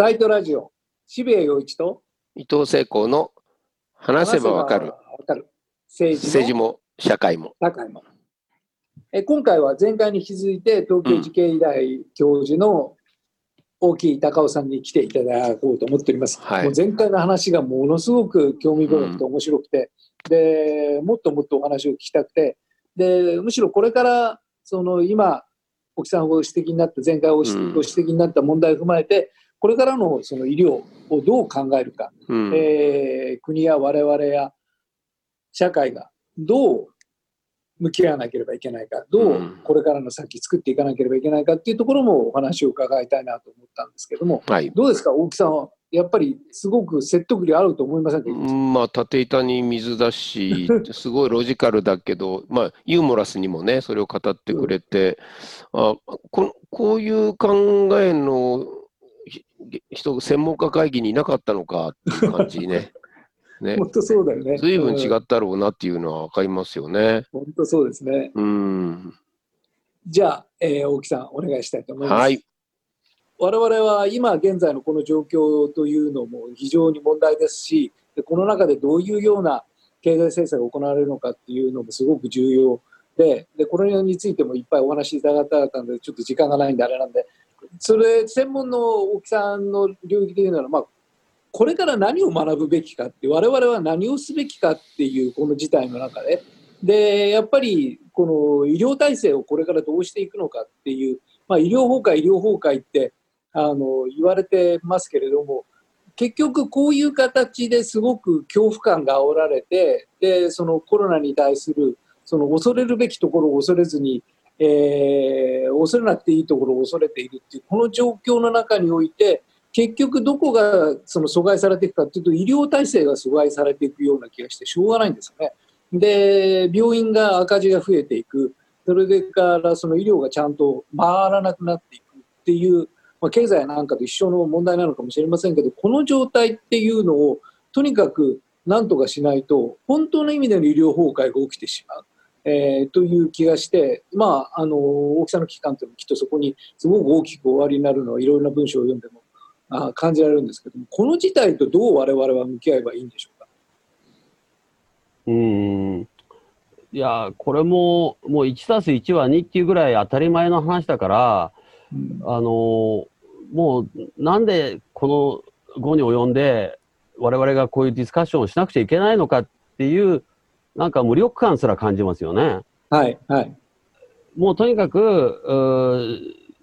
タイトラジオ、渋谷陽一と伊藤聖光の話せばわかるわかる政治政治もも社会も。社会も。え今回は前回に引き続いて東京慈恵医大教授の大木隆夫さんに来ていただこうと思っております。はいもう前回の話がものすごく興味深くて面白くて、でもっともっとお話を聞きたくてでむしろこれからその今沖さんご指摘になった前回ご指摘になった問題を踏まえてこれからのその医療をどう考えるか、うん。えー国や我々や社会がどう向き合わなければいけないか。どうこれからの先作っていかなければいけないかっていうところもお話を伺いたいなと思ったんですけども。はい。どうですか？大木さんはやっぱりすごく説得力あると思いませんか、うんまあ、縦板に水だし、すごいロジカルだけど、まあ、ユーモラスにもね、それを語ってくれて、あここういう考えのひ人、専門家会議にいなかったのかっていう感じね。ね本当そうだよね。随分違うんったろうなっていうのは分かりますよね。本当そうですね。うん。じゃあ、えー大木さんお願いしたいと思います。はい。我々は今現在のこの状況というのも非常に問題ですしでこの中でどういうような経済政策が行われるのかっていうのもすごく重要ででこれについてもいっぱいお話しいただきたかったのでちょっと時間がないんであれなんでそれ専門の大木さんの領域でいうなら、まあ、これから何を学ぶべきかって我々は何をすべきかっていうこの事態の中ででやっぱりこの医療体制をこれからどうしていくのかっていう、まあ、医療崩壊医療崩壊ってあの言われてますけれども結局こういう形ですごく恐怖感が煽られてでそのコロナに対するその恐れるべきところを恐れずに、えー恐れなくていいところを恐れているっていうこの状況の中において結局どこがその阻害されていくかというと医療体制が阻害されていくような気がしてしょうがないんですよね。で病院が赤字が増えていくそれからその医療がちゃんと回らなくなっていくっていうまあ、経済なんかと一緒の問題なのかもしれませんけどこの状態っていうのをとにかく何とかしないと本当の意味での医療崩壊が起きてしまう、えーという気がして、まあ、あの大きさの期間というのはきっとそこにすごく大きく終わりになるのはいろいろな文章を読んでもあ感じられるんですけどもこの事態とどう我々は向き合えばいいんでしょうか？うーん。いや、これも、もう1たす1は2っていうぐらい当たり前の話だから、うんあのーもう、なんでこの後に及んで、我々がこういうディスカッションをしなくちゃいけないのかっていう、なんか無力感すら感じますよね。はいはいもうとにかく、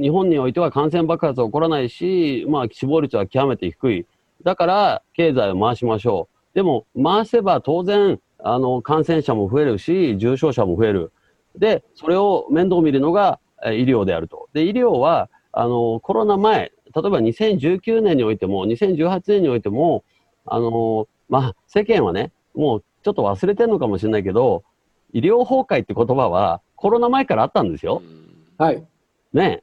日本においては感染爆発は起こらないし、まあ、死亡率は極めて低い。だから、経済を回しましょう。でも、回せば当然、あの、感染者も増えるし、重症者も増える。で、それを面倒見るのがえー医療であると。で、医療は、あの、コロナ前、例えば2019年においても、2018年においても、あの、まあ、世間はね、もうちょっと忘れてるのかもしれないけど、医療崩壊って言葉はコロナ前からあったんですよ。はいね。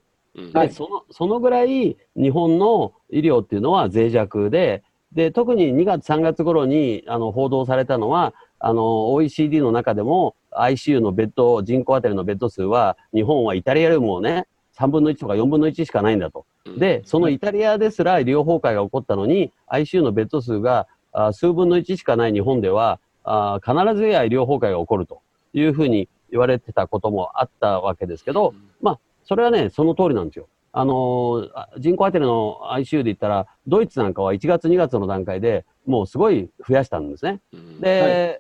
はいその、そのぐらい日本の医療っていうのは脆弱で、で、特に2月3月頃にあの報道されたのは、あの、OECD の中でも ICU のベッド、人口当たりのベッド数は、日本はイタリアよりもね、3分の1とか4分の1しかないんだと。で、そのイタリアですら医療崩壊が起こったのに、ICU のベッド数があ数分の1しかない日本では、あ必ずや医療崩壊が起こるというふうに言われてたこともあったわけですけど、それはね、その通りなんですよ。あのーあ人口当たりの ICU で言ったら、ドイツなんかは1月、2月の段階でもうすごい増やしたんですね。うんで、え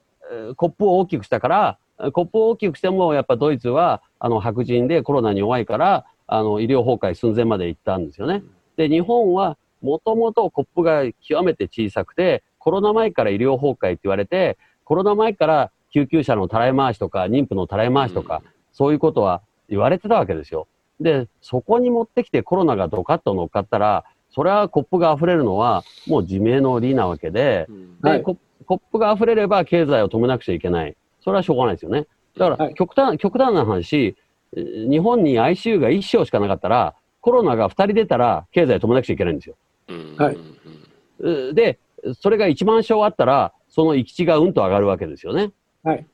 ーコップを大きくしたから、えーコップを大きくしてもやっぱドイツはあの白人でコロナに弱いから、あの医療崩壊寸前まで行ったんですよね。で、日本はもともとコップが極めて小さくて、コロナ前から医療崩壊って言われて、コロナ前から救急車のたらい回しとか、妊婦のたらい回しとか、そういうことは言われてたわけですよ。で、そこに持ってきてコロナがドカッと乗っかったら、それはコップが溢れるのはもう自明の理なわけで、うんで、はいココップが溢れれば経済を止めなくちゃいけない。それはしょうがないですよね。だから、はい極端、極端な話、えー日本に ICU が1床しかなかったら、コロナが2人出たら経済止めなくちゃいけないんですよ。うんはいうで、それが1万床あったら、その行き地がうんと上がるわけですよね。はい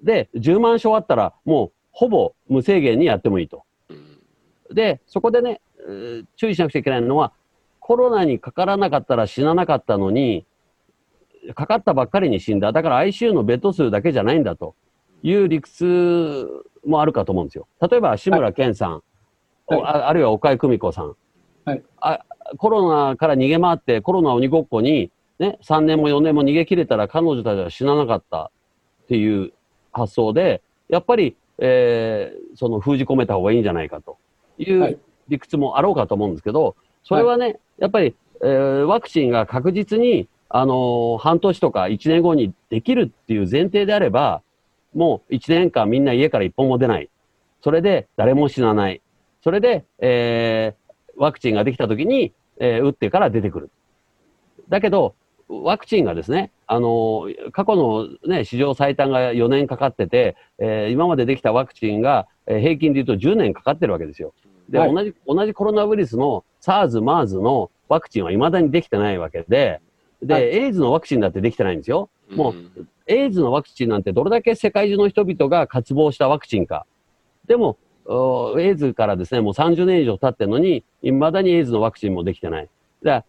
で、10万床あったら、もうほぼ無制限にやってもいいと。うんで、そこでね、えー注意しなくちゃいけないのは、コロナにかからなかったら死ななかったのに、かかったばっかりに死んだ。だから ICU のベッド数だけじゃないんだという理屈もあるかと思うんですよ。例えば、志村けんさん、はいああるいは岡井久美子さん、はいあ。コロナから逃げ回って、コロナ鬼ごっこに、ね、3年も4年も逃げ切れたら彼女たちは死ななかったっていう発想で、やっぱり、えーその封じ込めた方がいいんじゃないかといはいう理屈もあろうかと思うんですけど、それはね、やっぱり、えーワクチンが確実に、あのー半年とか1年後にできるっていう前提であれば、もう1年間みんな家から一本も出ない。それで誰も死なない。それで、えーワクチンができた時に、えー打ってから出てくる。だけど、ワクチンがですね、あのー過去のね、史上最短が4年かかってて、えー今までできたワクチンが、えー平均で言うと10年かかってるわけですよ。で、はい同じ、同じコロナウイルスの SARS、MERS のワクチンは未だにできてないわけで、で、はいエイズのワクチンだってできてないんですよ。もうエイズのワクチンなんてどれだけ世界中の人々が渇望したワクチンか。でも、おエイズからですね、もう30年以上経ってるのに、未だにエイズのワクチンもできてない。だから、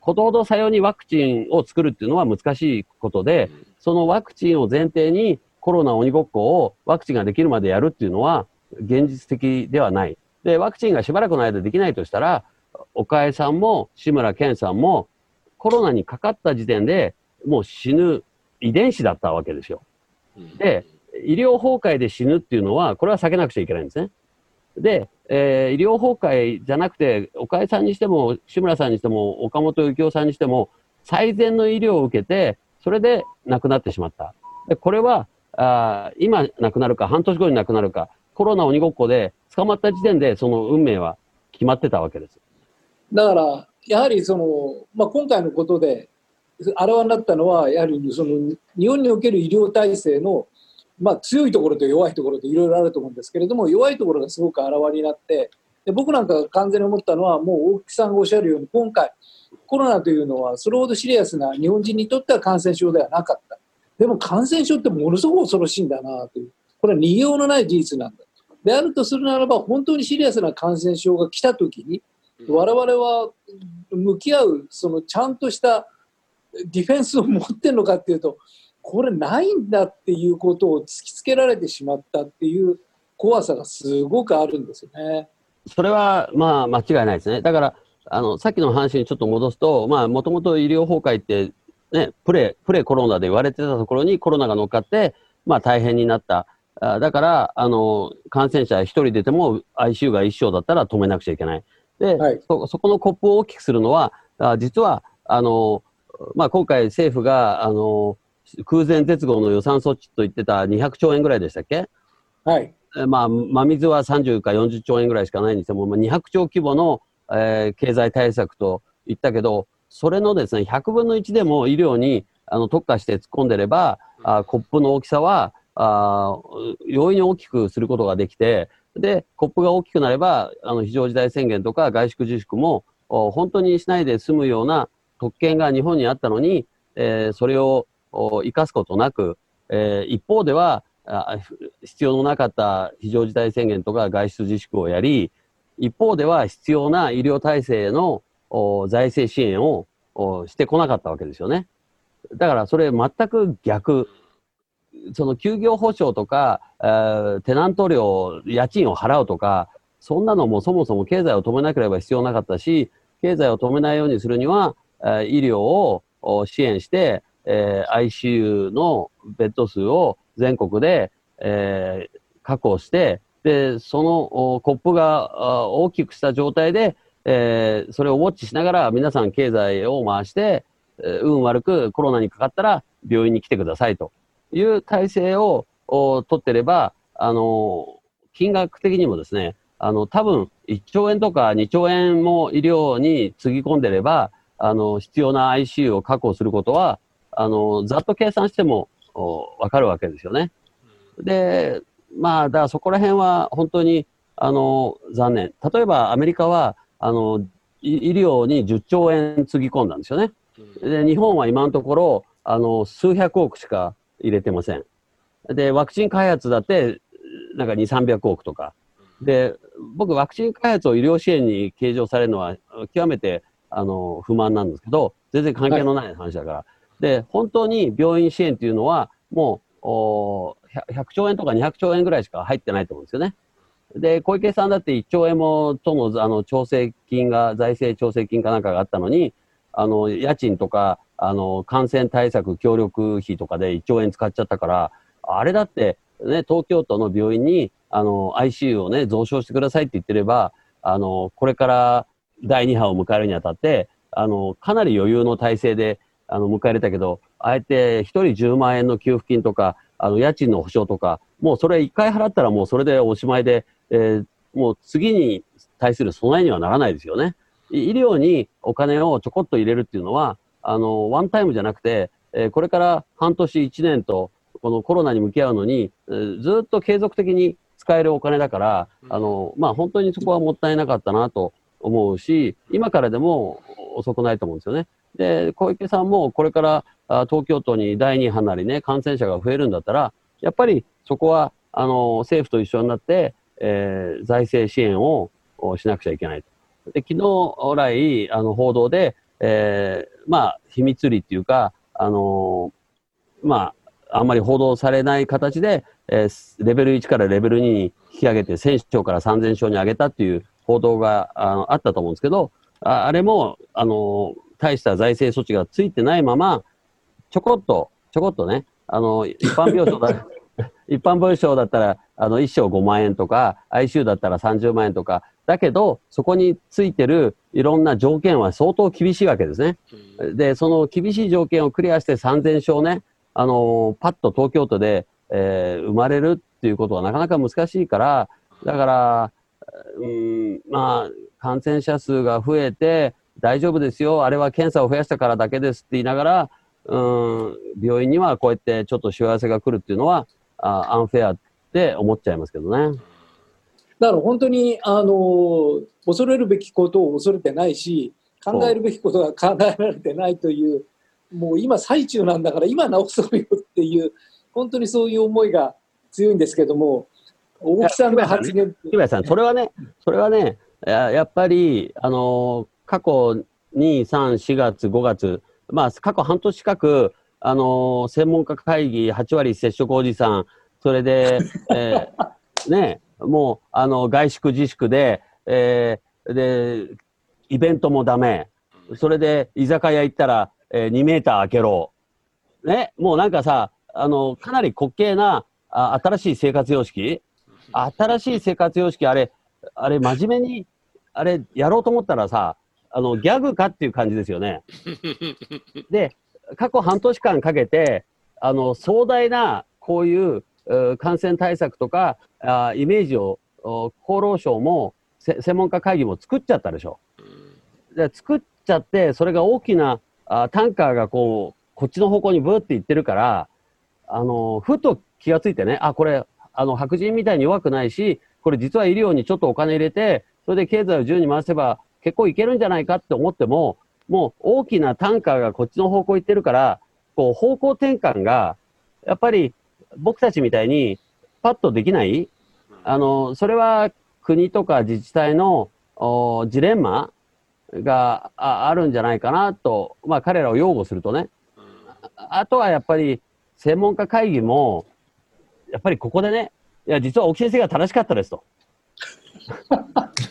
ことほどさようにワクチンを作るっていうのは難しいことで、そのワクチンを前提にコロナ鬼ごっこをワクチンができるまでやるっていうのは現実的ではない。で、ワクチンがしばらくの間できないとしたら、岡江さんも志村けんさんもコロナにかかった時点でもう死ぬ遺伝子だったわけですよ。で、医療崩壊で死ぬっていうのは、これは避けなくちゃいけないんですね。で、えー医療崩壊じゃなくて、岡江さんにしても、志村さんにしても、岡本幸夫さんにしても、最善の医療を受けて、それで亡くなってしまった。でこれは、あ今亡くなるか、半年後に亡くなるか、コロナ鬼ごっこで捕まった時点でその運命は決まってたわけです。だから、やはりその、まあ、今回のことで、あらわになったのは、やはりその日本における医療体制の、まあ、強いところと弱いところといろいろあると思うんですけれども、弱いところがすごくあらわになって、で僕なんかが完全に思ったのは、もう大木さんがおっしゃるように、今回、コロナというのは、それほどシリアスな日本人にとっては感染症ではなかった。でも感染症ってものすごく恐ろしいんだなという、これは逃げようのない事実なんだ。であるとするならば、本当にシリアスな感染症が来たときに、我々は向き合う、そのちゃんとしたディフェンスを持ってるのかっていうと、これないんだっていうことを突きつけられてしまったっていう怖さがすごくあるんですよね。それは、まあ、間違いないですね。だから、あの、さっきの話にちょっと戻すと、まあ、もともと医療崩壊って、ね、プレ、プレコロナで言われてたところにコロナが乗っかって、まあ、大変になった。あだから、あの、感染者一人出ても ICU が一床だったら止めなくちゃいけない。で、はいそそこのコップを大きくするのは、あ実は、あの、まあ、今回政府が、あの、空前絶後の予算措置と言ってた200兆円ぐらいでしたっけ？はい。えーまあ、真水は30か40兆円ぐらいしかないにしても、まあ、200兆規模の、えー経済対策と言ったけど、それのですね、100分の1でも医療にあの特化して突っ込んでれば、あコップの大きさはあ容易に大きくすることができて、で、コップが大きくなれば、あの非常事態宣言とか外出自粛もお本当にしないで済むような特権が日本にあったのに、えーそれをお生かすことなく、えー一方ではあ必要のなかった非常事態宣言とか外出自粛をやり、一方では必要な医療体制の財政支援をしてこなかったわけですよね。だからそれ全く逆。その休業保障とか、えーテナント料、家賃を払うとか、そんなのもそもそも経済を止めなければ必要なかったし、経済を止めないようにするには、えー医療を支援して、えー ICU のベッド数を全国で、えー確保して、で、そのコップが大きくした状態で、えーそれをウォッチしながら皆さん経済を回して、えー運悪くコロナにかかったら病院に来てくださいと。いう体制をお取ってれば、あの、金額的にもですね、あの、多分1兆円とか2兆円も医療につぎ込んでれば、あの、必要な ICU を確保することは、あの、ざっと計算してもわかるわけですよね。で、まあ、だからそこら辺は本当に、あの、残念。例えばアメリカは、あの、医療に10兆円つぎ込んだんですよね。で、日本は今のところ、あの、数百億しか入れてません。で、ワクチン開発だって、なんか2、300億とか。で、僕、ワクチン開発を医療支援に計上されるのは、極めてあの、不満なんですけど、全然関係のない話だから。はい、で、本当に病院支援っていうのは、もう、お100兆円とか200兆円ぐらいしか入ってないと思うんですよね。で、小池さんだって1兆円もとのあの調整金が、財政調整金かなんかがあったのに、あの、家賃とか、あの、感染対策協力費とかで1兆円使っちゃったから、あれだって、ね、東京都の病院に、あの、ICU をね、増床してくださいって言ってれば、あの、これから第2波を迎えるにあたって、あの、かなり余裕の体制で、あの、迎え入れたけど、あえて1人10万円の給付金とか、あの、家賃の保証とか、もうそれ1回払ったらもうそれでおしまいで、えー、もう次に対する備えにはならないですよね。医療にお金をちょこっと入れるっていうのは、あの、ワンタイムじゃなくて、えー、これから半年1年と、このコロナに向き合うのに、えー、ずっと継続的に使えるお金だから、あの、まあ、本当にそこはもったいなかったなと思うし、今からでも遅くないと思うんですよね。で、小池さんもこれから東京都に第2波なりね、感染者が増えるんだったら、やっぱりそこは、あの、政府と一緒になって、えー、財政支援をしなくちゃいけないと。で、昨日来、あの、報道で、えー、まあ、秘密裏っていうか、あのー、まあ、あんまり報道されない形で、えー、レベル1からレベル2に引き上げて、1000床から3000床に上げたっていう報道があのあったと思うんですけど、ああれも、あの大した財政措置がついてないまま、ちょこっと、ちょこっとね、あの、一般病床だ、一般病床だったら、あの、1床5万円とか、ICU だったら30万円とか、だけど、そこについてるいろんな条件は相当厳しいわけですね。で、その厳しい条件をクリアして3000床ね、あの、パッと東京都で、えー、生まれるっていうことはなかなか難しいから、だから、うん、まあ、感染者数が増えて、大丈夫ですよ、あれは検査を増やしたからだけですって言いながら、うん、病院にはこうやってちょっと幸せが来るっていうのは、あアンフェアって思っちゃいますけどね。だから本当に、あの、恐れるべきことを恐れてないし、考えるべきことが考えられてないという、もう今最中なんだから今直そうよっていう、本当にそういう思いが強いんですけども、大木さんの発言木林さん、それはね、それはね、やっぱり、あの、過去2、3、4月、5月、まあ、過去半年近く、あの専門家会議8割接触おじさん、それで、えー、ね、もう、あの、外宿自粛で、えー、で、イベントもダメ。それで、居酒屋行ったら、えー、2メーター開けろ。ね、もうなんかさ、あの、かなり滑稽な、あ新しい生活様式新しい生活様式、あれ、あれ、真面目に、あれ、やろうと思ったらさ、あの、ギャグかっていう感じですよね。で、過去半年間かけて、あの、壮大な、こういう、感染対策とか、あイメージを、厚労省も、専門家会議も作っちゃったでしょ。で作っちゃって、それが大きなあタンカーがこう、こっちの方向にブーって行ってるから、あの、ふと気がついてね、あ、これ、あの、白人みたいに弱くないし、これ実は医療にちょっとお金入れて、それで経済を自由に回せば結構いけるんじゃないかって思っても、もう大きなタンカーがこっちの方向行ってるから、こう方向転換が、やっぱり僕たちみたいにパッとできないあの、それは国とか自治体のジレンマがあるんじゃないかなと、まあ彼らを擁護するとね。あとはやっぱり専門家会議も、やっぱりここでね、いや、実は沖先生が正しかったですと。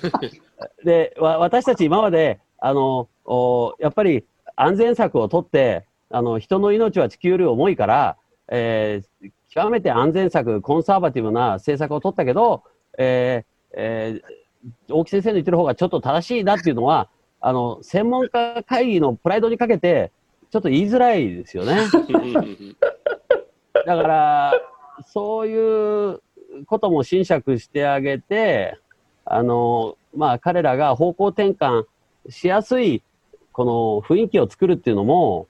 で、私たち今まで、あの、やっぱり安全策を取って、あの、人の命は地球より重いから、えー、極めて安全策、コンサバティブな政策を取ったけど、えーえー、大木先生の言ってる方がちょっと正しいなっていうのは、あの、専門家会議のプライドにかけて、ちょっと言いづらいですよね。だから、そういうことも侵釈してあげて、あの、まあ、彼らが方向転換しやすい、この雰囲気を作るっていうのも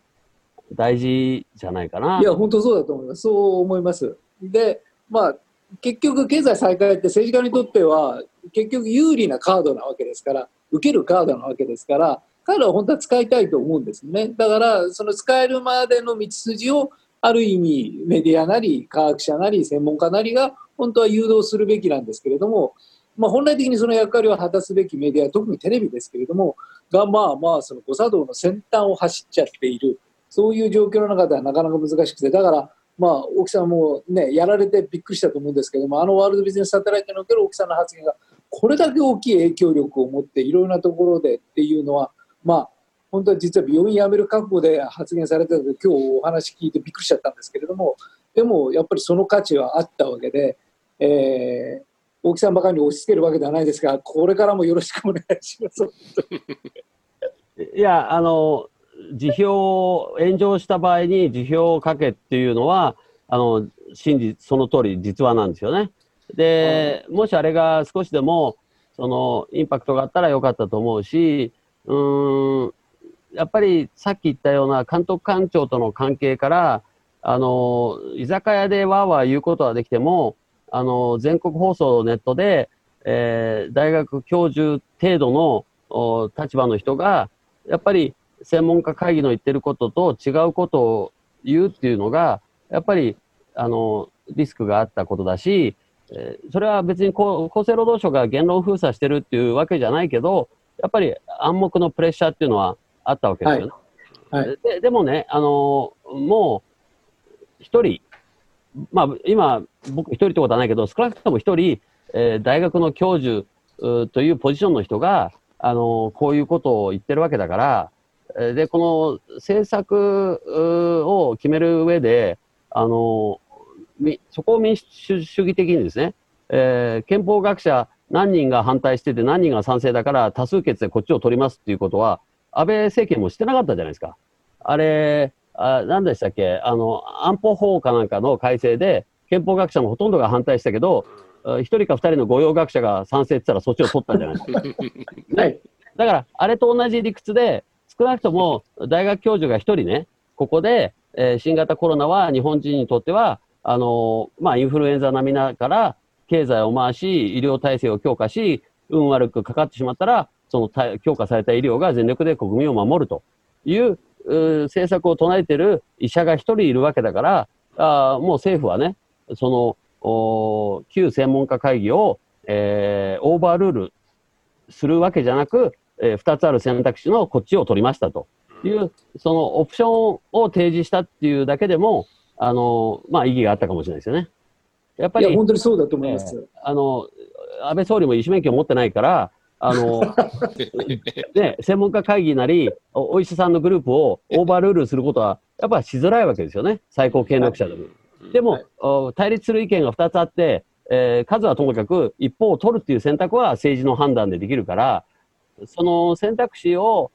大事じゃないかな。いや、本当そうだと思います。そう思います。で、まあ、結局、経済再開って政治家にとっては、結局有利なカードなわけですから、受けるカードなわけですから、彼らは本当は使いたいと思うんですね。だから、その使えるまでの道筋をある意味メディアなり科学者なり専門家なりが本当は誘導するべきなんですけれどもまあ、本来的にその役割を果たすべきメディア、特にテレビですけれども、がまあまあ、その誤作動の先端を走っちゃっている、そういう状況の中ではなかなか難しくて、だから、まあ、大木さんもね、やられてびっくりしたと思うんですけども、あのワールドビジネスサテライトにおける大木さんの発言が、これだけ大きい影響力を持って、いろいろなところでっていうのは、まあ、本当は実は病院辞める覚悟で発言されてたので、今日お話聞いてびっくりしちゃったんですけれども、でもやっぱりその価値はあったわけで、えー、大木さんばかりに押し付けるわけではないですが、これからもよろしくお願いします。いや、あの、辞表、炎上した場合に辞表を書けっていうのは、あの、真実、その通り実話なんですよね。で、もしあれが少しでも、その、インパクトがあったらよかったと思うし、うん、やっぱりさっき言ったような監督官庁との関係から、あの、居酒屋でわーわー言うことはできても、あの、全国放送ネットで、えー、大学教授程度の立場の人が、やっぱり専門家会議の言ってることと違うことを言うっていうのが、やっぱり、あの、リスクがあったことだし、えー、それは別に厚生労働省が言論封鎖してるっていうわけじゃないけど、やっぱり暗黙のプレッシャーっていうのはあったわけですよね。はいはい、ででもね、あのもう一人、まあ、今、僕一人ってことはないけど、少なくとも一人、えー、大学の教授というポジションの人が、あのこういうことを言ってるわけだから、で、この政策を決める上で、あのそこを民主主義的にですね、えー、憲法学者何人が反対してて何人が賛成だから多数決でこっちを取りますっていうことは、安倍政権もしてなかったじゃないですか。あれ、あ何でしたっけ？あの、安保法かなんかの改正で、憲法学者もほとんどが反対したけど、一人か二人の御用学者が賛成って言ったらそっちを取ったんじゃないですか？ね、だから、あれと同じ理屈で、少なくとも大学教授が一人ね、ここで、えー、新型コロナは日本人にとっては、あのー、まあ、インフルエンザ並みながら、経済を回し、医療体制を強化し、運悪くかかってしまったら、その強化された医療が全力で国民を守るという政策を唱えている医者が一人いるわけだから、あもう政府はね、その旧専門家会議を、えー、オーバールールするわけじゃなく、えー、2つある選択肢のこっちを取りましたという、そのオプションを提示したっていうだけでも、あのまあ、意義があったかもしれないですよね。やっぱり、本当にそうだと思います。あの安倍総理も医師免許を持ってないから、あの、ね、専門家会議なりお、お医者さんのグループをオーバールールすることは、やっぱしづらいわけですよね、最高権力者でも。でも、はい、対立する意見が2つあって、えー、数はともかく一方を取るっていう選択は政治の判断でできるから、その選択肢を、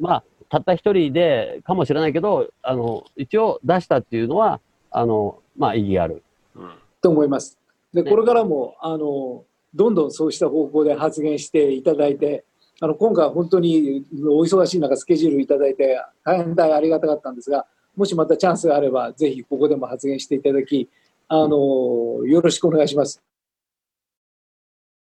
まあ、たった一人でかもしれないけど、あの、一応出したっていうのは、あの、まあ、意義ある。うん、と思います。で、これからも、あの、どんどんそうした方向で発言していただいて、あの今回本当にお忙しい中、スケジュールいただいて、大変大ありがたかったんですが、もしまたチャンスがあれば、ぜひここでも発言していただき、あのよろしくお願いします。